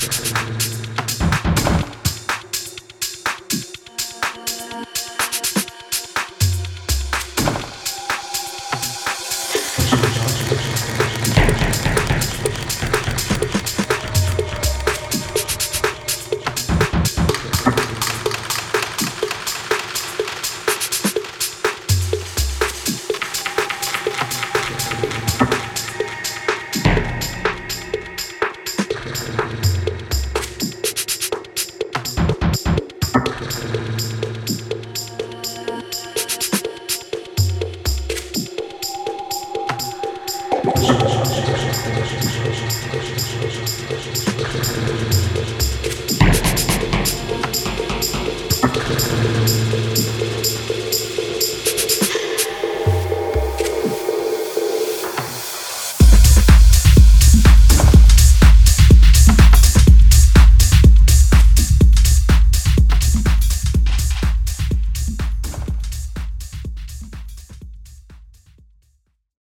Gracias.